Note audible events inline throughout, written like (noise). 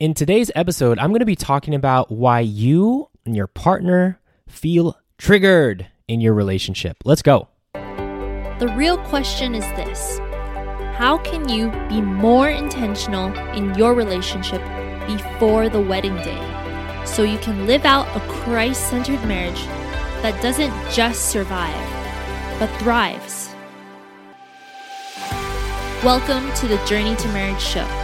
In today's episode, I'm going to be talking about why you and your partner feel triggered in your relationship. Let's go. The real question is this How can you be more intentional in your relationship before the wedding day so you can live out a Christ centered marriage that doesn't just survive, but thrives? Welcome to the Journey to Marriage show.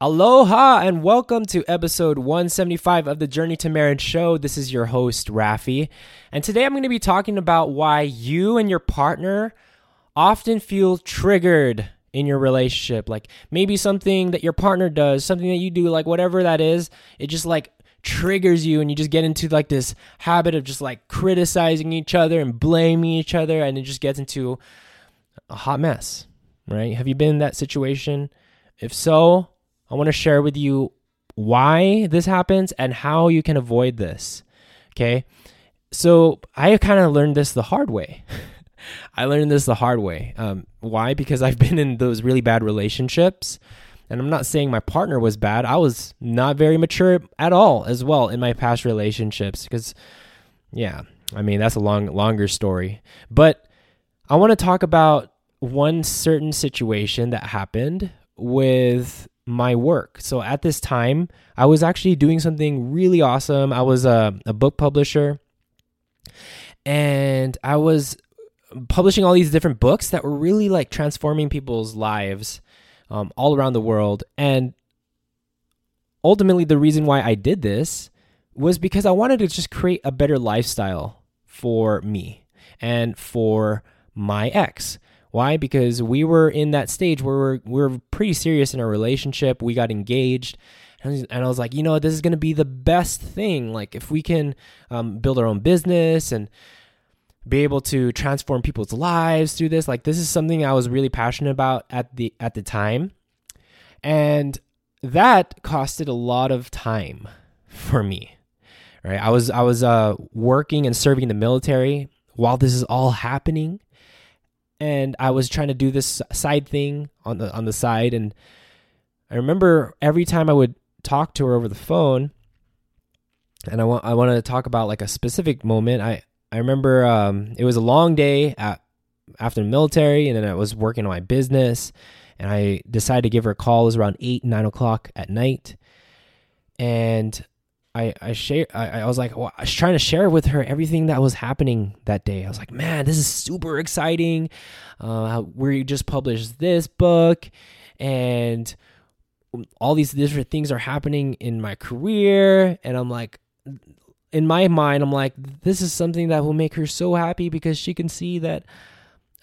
Aloha and welcome to episode 175 of the Journey to Marriage show. This is your host, Rafi. And today I'm going to be talking about why you and your partner often feel triggered in your relationship. Like maybe something that your partner does, something that you do, like whatever that is, it just like triggers you and you just get into like this habit of just like criticizing each other and blaming each other and it just gets into a hot mess, right? Have you been in that situation? If so, I want to share with you why this happens and how you can avoid this. Okay. So I kind of learned this the hard way. (laughs) I learned this the hard way. Um, why? Because I've been in those really bad relationships. And I'm not saying my partner was bad. I was not very mature at all as well in my past relationships. Because, yeah, I mean, that's a long, longer story. But I want to talk about one certain situation that happened with my work. So at this time, I was actually doing something really awesome. I was a, a book publisher and I was publishing all these different books that were really like transforming people's lives um, all around the world. And ultimately, the reason why I did this was because I wanted to just create a better lifestyle for me and for my ex. Why? Because we were in that stage where we're, we're pretty serious in our relationship. We got engaged. And I was like, you know, this is going to be the best thing. Like, if we can um, build our own business and be able to transform people's lives through this, like, this is something I was really passionate about at the at the time, and that costed a lot of time for me. Right, I was I was uh, working and serving the military while this is all happening and I was trying to do this side thing on the on the side. And I remember every time I would talk to her over the phone and I want I want to talk about like a specific moment. I I remember um, it was a long day at after the military and then I was working on my business and I decided to give her a call it was around 8 9 o'clock at night. And I I share I, I was like well, I was trying to share with her everything that was happening that day. I was like, man, this is super exciting. Uh, we just published this book, and all these different things are happening in my career, and I'm like. In my mind, I'm like, this is something that will make her so happy because she can see that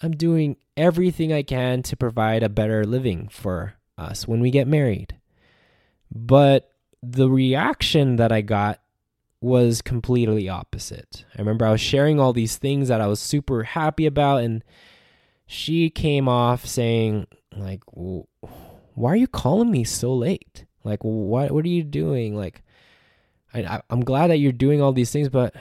I'm doing everything I can to provide a better living for us when we get married. But the reaction that I got was completely opposite. I remember I was sharing all these things that I was super happy about, and she came off saying, like, why are you calling me so late? Like, what, what are you doing? Like, I, I'm glad that you're doing all these things, but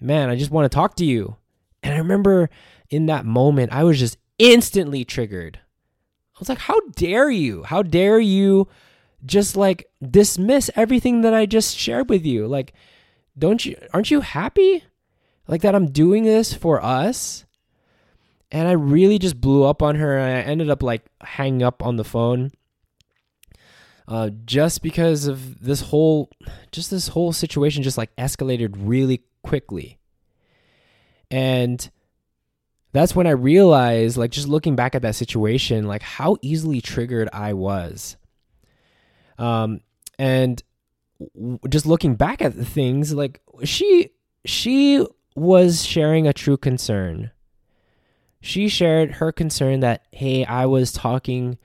man, I just want to talk to you. And I remember in that moment, I was just instantly triggered. I was like, how dare you? How dare you just like dismiss everything that I just shared with you. Like, don't you, aren't you happy? Like that I'm doing this for us? And I really just blew up on her. And I ended up like hanging up on the phone. Uh, just because of this whole, just this whole situation just like escalated really quickly. And that's when I realized, like, just looking back at that situation, like how easily triggered I was um, and just looking back at the things, like she she was sharing a true concern. She shared her concern that hey, I was talking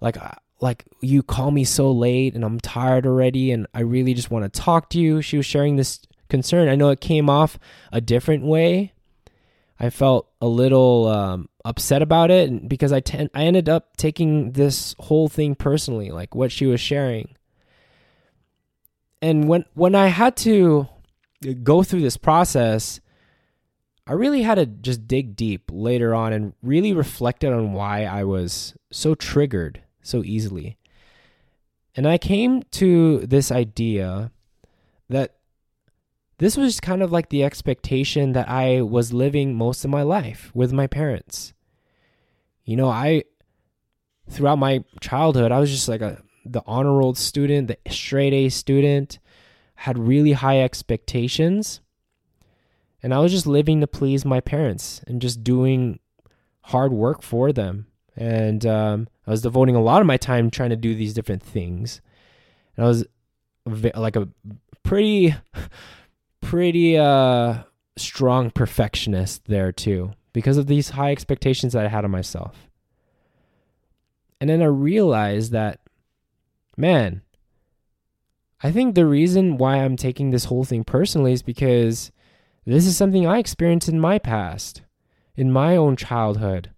like like you call me so late and I'm tired already and I really just want to talk to you. She was sharing this concern. I know it came off a different way. I felt a little um, upset about it because I ten- I ended up taking this whole thing personally, like what she was sharing. And when when I had to go through this process, I really had to just dig deep later on and really reflected on why I was so triggered so easily. And I came to this idea that this was kind of like the expectation that I was living most of my life with my parents. You know, I throughout my childhood, I was just like a the honor roll student, the straight A student, had really high expectations. And I was just living to please my parents and just doing hard work for them. And um, I was devoting a lot of my time trying to do these different things. And I was like a pretty, (laughs) pretty uh, strong perfectionist there too, because of these high expectations that I had of myself. And then I realized that, man, I think the reason why I'm taking this whole thing personally is because this is something I experienced in my past, in my own childhood,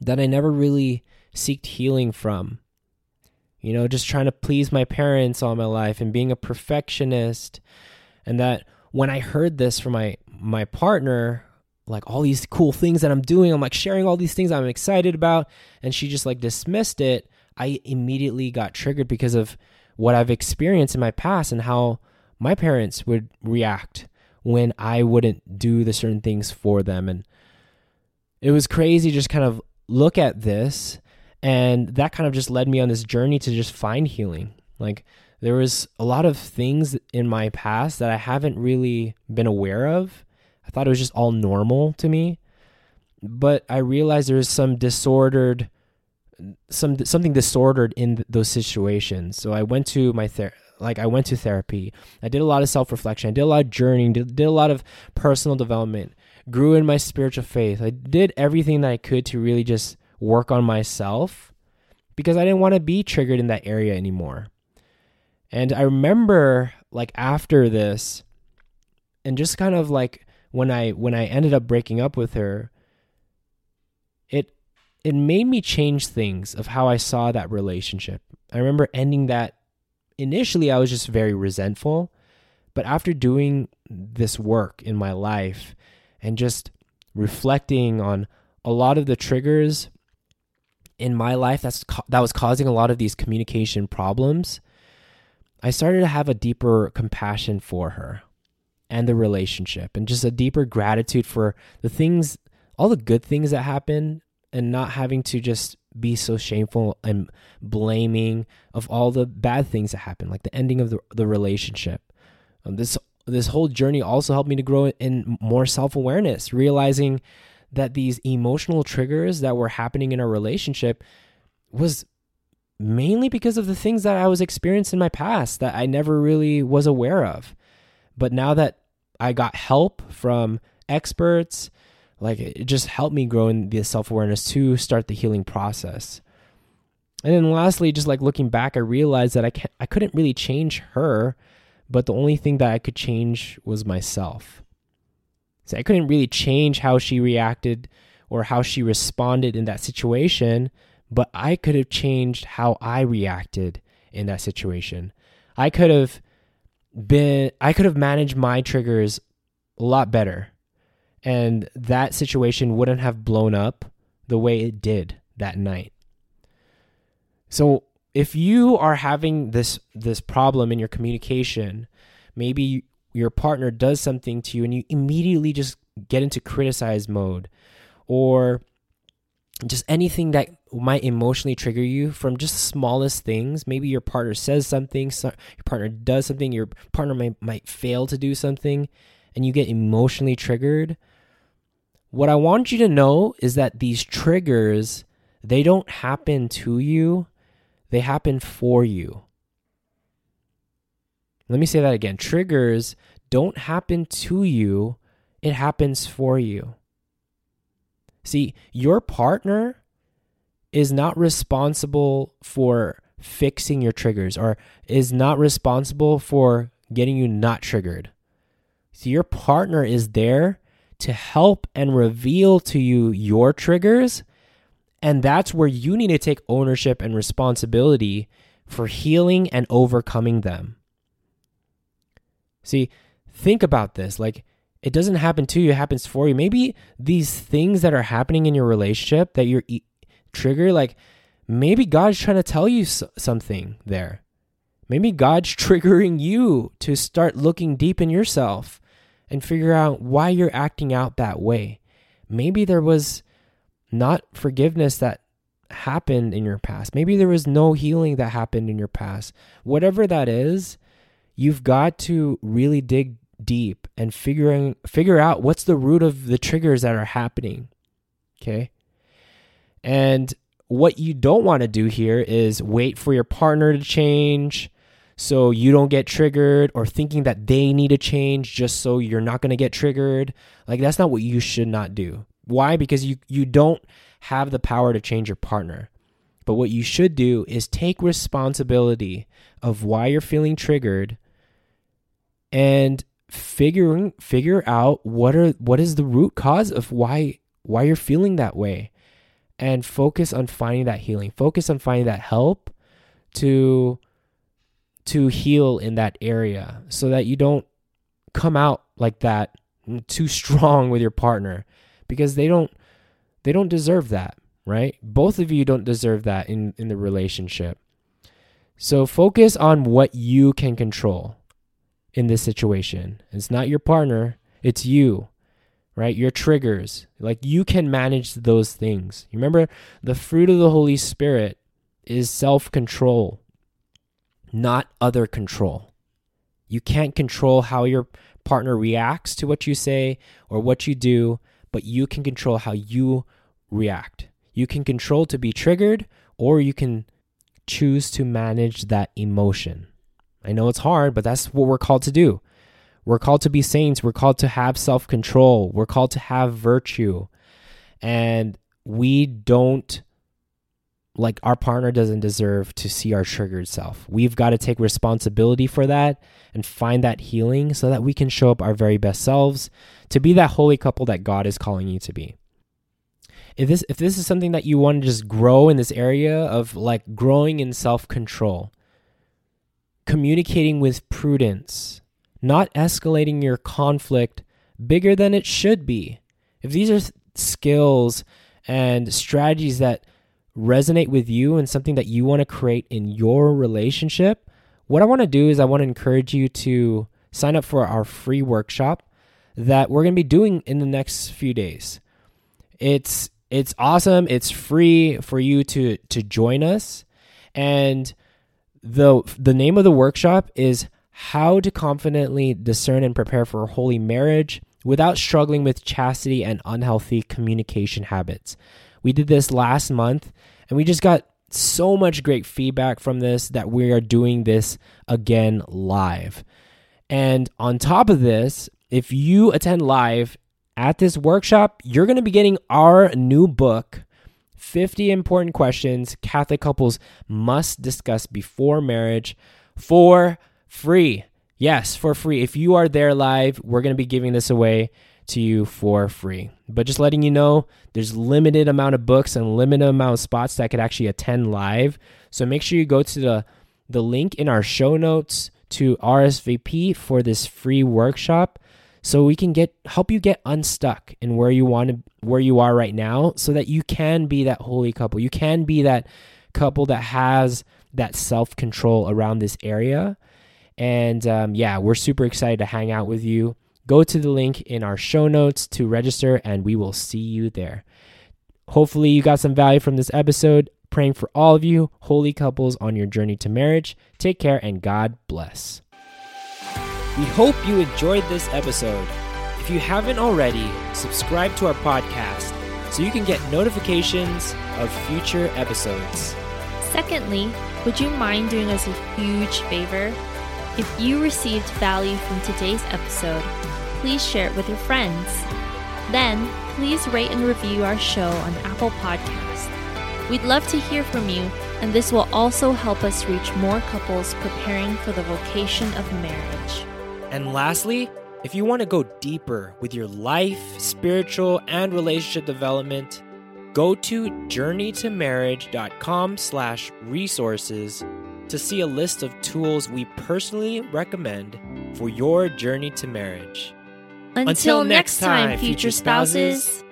that I never really seeked healing from. You know, just trying to please my parents all my life and being a perfectionist. And that when I heard this from my my partner, like all these cool things that I'm doing, I'm like sharing all these things I'm excited about, and she just like dismissed it. I immediately got triggered because of what I've experienced in my past and how my parents would react when I wouldn't do the certain things for them. And it was crazy just kind of look at this. And that kind of just led me on this journey to just find healing. Like there was a lot of things in my past that I haven't really been aware of. I thought it was just all normal to me. But I realized there was some disordered some something disordered in those situations. So I went to my ther- like I went to therapy. I did a lot of self-reflection. I did a lot of journeying, did, did a lot of personal development. Grew in my spiritual faith. I did everything that I could to really just work on myself because I didn't want to be triggered in that area anymore. And I remember like after this and just kind of like when I when I ended up breaking up with her, it it made me change things of how I saw that relationship. I remember ending that initially I was just very resentful, but after doing this work in my life and just reflecting on a lot of the triggers in my life that's that was causing a lot of these communication problems, I started to have a deeper compassion for her and the relationship and just a deeper gratitude for the things all the good things that happen and not having to just be so shameful and blaming of all the bad things that happen, like the ending of the, the relationship. Um, this this whole journey also helped me to grow in more self awareness, realizing that these emotional triggers that were happening in our relationship was mainly because of the things that I was experiencing in my past that I never really was aware of. But now that I got help from experts like it just helped me grow in the self-awareness to start the healing process. And then lastly just like looking back i realized that i can't, i couldn't really change her but the only thing that i could change was myself. So i couldn't really change how she reacted or how she responded in that situation but i could have changed how i reacted in that situation. I could have been i could have managed my triggers a lot better and that situation wouldn't have blown up the way it did that night. So if you are having this this problem in your communication, maybe your partner does something to you and you immediately just get into criticize mode or just anything that might emotionally trigger you from just the smallest things. Maybe your partner says something, so your partner does something, your partner might, might fail to do something, and you get emotionally triggered. What I want you to know is that these triggers, they don't happen to you, they happen for you. Let me say that again. Triggers don't happen to you, it happens for you. See, your partner is not responsible for fixing your triggers or is not responsible for getting you not triggered. So your partner is there to help and reveal to you your triggers. And that's where you need to take ownership and responsibility for healing and overcoming them. See, think about this. Like, it doesn't happen to you, it happens for you. Maybe these things that are happening in your relationship that you're e- trigger, like, maybe God's trying to tell you something there. Maybe God's (laughs) triggering you to start looking deep in yourself and figure out why you're acting out that way. Maybe there was not forgiveness that happened in your past. Maybe there was no healing that happened in your past. Whatever that is, you've got to really dig deep and figuring figure out what's the root of the triggers that are happening. Okay? And what you don't want to do here is wait for your partner to change so you don't get triggered or thinking that they need to change just so you're not going to get triggered. Like that's not what you should not do. Why? Because you you don't have the power to change your partner. But what you should do is take responsibility of why you're feeling triggered and figuring figure out what are what is the root cause of why why you're feeling that way and focus on finding that healing. Focus on finding that help to to heal in that area so that you don't come out like that too strong with your partner because they don't they don't deserve that, right? Both of you don't deserve that in in the relationship. So focus on what you can control in this situation. It's not your partner, it's you. Right? Your triggers. Like you can manage those things. Remember the fruit of the Holy Spirit is self-control not other control. You can't control how your partner reacts to what you say or what you do, but you can control how you react. You can control to be triggered or you can choose to manage that emotion. I know it's hard, but that's what we're called to do. We're called to be saints. We're called to have self control. We're called to have virtue. And we don't like our partner doesn't deserve to see our triggered self. We've got to take responsibility for that and find that healing so that we can show up our very best selves to be that holy couple that God is calling you to be. If this if this is something that you want to just grow in this area of like growing in self-control, communicating with prudence, not escalating your conflict bigger than it should be. If these are skills and strategies that resonate with you and something that you want to create in your relationship, what I want to do is I want to encourage you to sign up for our free workshop that we're going to be doing in the next few days. It's it's awesome. It's free for you to to join us. And the the name of the workshop is how to confidently discern and prepare for a holy marriage without struggling with chastity and unhealthy communication habits. We did this last month and we just got so much great feedback from this that we are doing this again live. And on top of this, if you attend live at this workshop, you're going to be getting our new book, 50 Important Questions Catholic Couples Must Discuss Before Marriage, for free. Yes, for free. If you are there live, we're going to be giving this away to you for free. But just letting you know, there's limited amount of books and limited amount of spots that could actually attend live. So make sure you go to the the link in our show notes to RSVP for this free workshop so we can get help you get unstuck in where you want to where you are right now so that you can be that holy couple. You can be that couple that has that self-control around this area. And um, yeah, we're super excited to hang out with you. Go to the link in our show notes to register, and we will see you there. Hopefully, you got some value from this episode. Praying for all of you, holy couples, on your journey to marriage. Take care and God bless. We hope you enjoyed this episode. If you haven't already, subscribe to our podcast so you can get notifications of future episodes. Secondly, would you mind doing us a huge favor? If you received value from today's episode, please share it with your friends. Then, please rate and review our show on Apple Podcast. We'd love to hear from you, and this will also help us reach more couples preparing for the vocation of marriage. And lastly, if you want to go deeper with your life, spiritual, and relationship development, go to journeytomarriage.com slash resources to see a list of tools we personally recommend for your journey to marriage. Until, next time, future spouses.